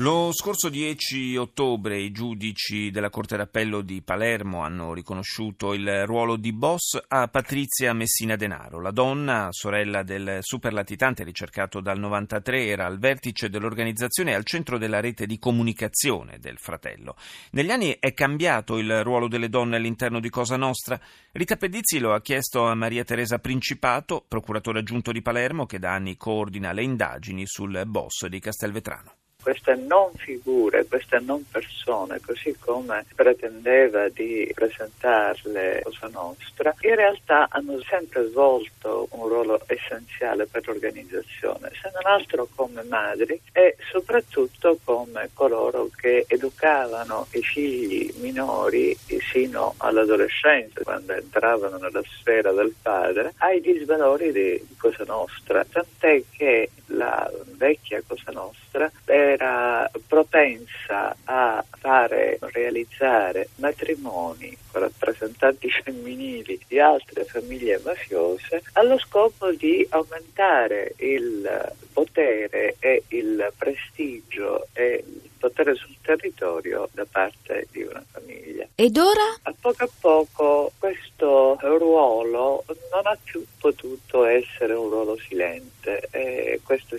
Lo scorso 10 ottobre i giudici della Corte d'Appello di Palermo hanno riconosciuto il ruolo di boss a Patrizia Messina Denaro. La donna, sorella del superlatitante ricercato dal 93, era al vertice dell'organizzazione e al centro della rete di comunicazione del fratello. Negli anni è cambiato il ruolo delle donne all'interno di Cosa Nostra? Rita Pedizzi lo ha chiesto a Maria Teresa Principato, procuratore aggiunto di Palermo, che da anni coordina le indagini sul boss di Castelvetrano queste non figure, queste non persone, così come pretendeva di presentarle Cosa Nostra, in realtà hanno sempre svolto un ruolo essenziale per l'organizzazione, se non altro come madri e soprattutto come coloro che educavano i figli minori sino all'adolescenza, quando entravano nella sfera del padre, ai disvalori di Cosa Nostra, tant'è che la vecchia Cosa Nostra era propensa a fare, realizzare matrimoni con rappresentanti femminili di altre famiglie mafiose allo scopo di aumentare il potere e il prestigio e il potere sul territorio da parte di una famiglia. Ed ora? A poco a poco questo ruolo non ha più potuto essere un ruolo silente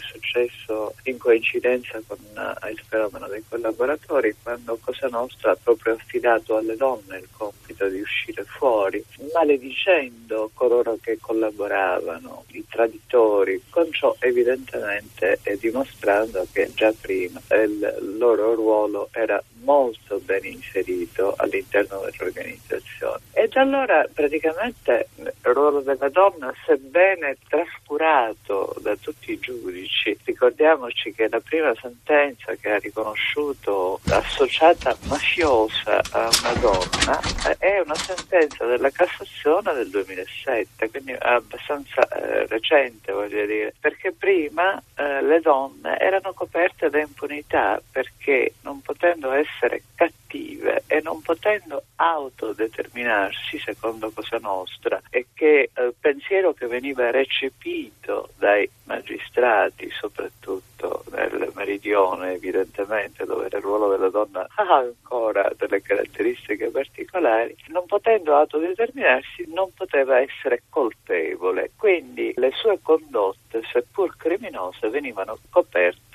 position. Successo in coincidenza con il fenomeno dei collaboratori quando Cosa Nostra ha proprio affidato alle donne il compito di uscire fuori, maledicendo coloro che collaboravano, i traditori, con ciò evidentemente dimostrando che già prima il loro ruolo era molto ben inserito all'interno dell'organizzazione. E da allora praticamente il ruolo della donna, sebbene trascurato da tutti i giudici, ricordiamoci che la prima sentenza che ha riconosciuto associata mafiosa a una donna eh, è una sentenza della Cassazione del 2007, quindi abbastanza eh, recente voglio dire, perché prima eh, le donne erano coperte da impunità perché non potendo essere cattive e non potendo autodeterminarsi secondo Cosa Nostra e che il eh, pensiero che veniva recepito dai magistrati soprattutto nel meridione evidentemente dove il ruolo della donna ha ancora delle caratteristiche particolari non potendo autodeterminarsi non poteva essere colpevole. Quindi le sue condotte seppur criminose venivano coperte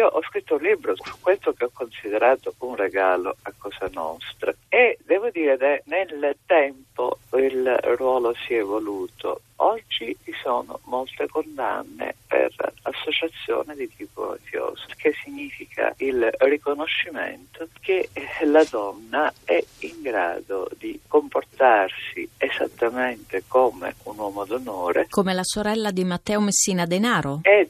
io ho scritto un libro su questo che ho considerato un regalo a Cosa Nostra e devo dire che nel tempo il ruolo si è evoluto Oggi ci sono molte condanne per associazione di tipo mafioso, che significa il riconoscimento che la donna è in grado di comportarsi esattamente come un uomo d'onore. Come la sorella di Matteo Messina Denaro. Di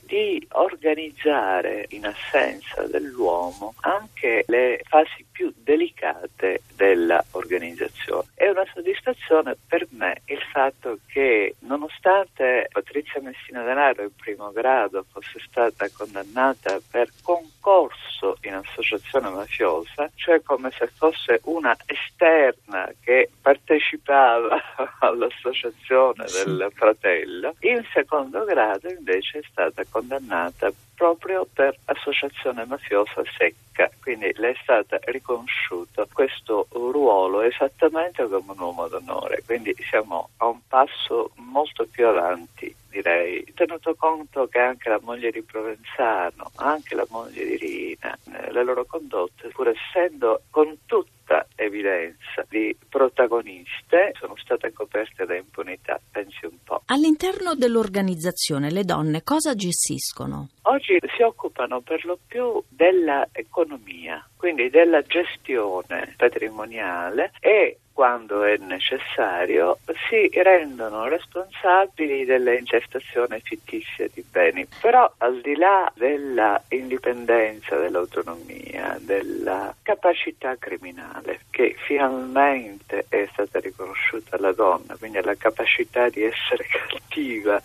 organizzare in assenza dell'uomo anche le fasi più delicate dell'organizzazione. È una soddisfazione per me il fatto che nonostante Patrizia Messina Denaro in primo grado fosse stata condannata per concorso in associazione mafiosa, cioè come se fosse una esterna che partecipava all'associazione del fratello, in secondo grado invece è stata condannata proprio per associazione mafiosa secca, quindi le è stato riconosciuto questo ruolo esattamente come un uomo d'onore, quindi siamo a un passo molto più avanti direi, tenuto conto che anche la moglie di Provenzano, anche la moglie di Rina, eh, le loro condotte, pur essendo con tutta evidenza di protagoniste, sono state coperte da impunità, pensi un po'. All'interno dell'organizzazione le donne cosa gestiscono? Oggi si occupano per lo più dell'economia, quindi della gestione patrimoniale e quando è necessario, si rendono responsabili delle intestazioni fittizie di beni. Però al di là della indipendenza, dell'autonomia, della capacità criminale che finalmente è stata riconosciuta alla donna, quindi la capacità di essere cattiva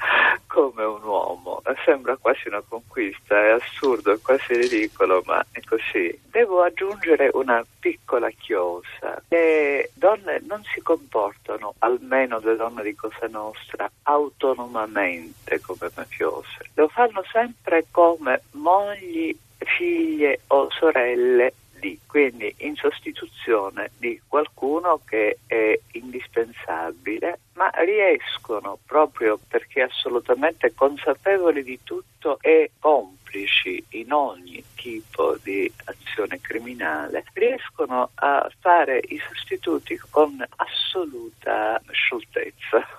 come un uomo, sembra quasi una conquista, è assurdo, è quasi ridicolo, ma è così. Devo aggiungere una piccola chiosa. Le donne non si comportano, almeno le donne di Cosa Nostra, autonomamente come mafiose. Lo fanno sempre come mogli, figlie o sorelle di, quindi in sostituzione di qualcuno che è indispensabile, ma riescono proprio perché assolutamente consapevoli di tutto e complici in ogni tipo di azione criminale, riescono a fare i sostituti con assoluta scioltezza.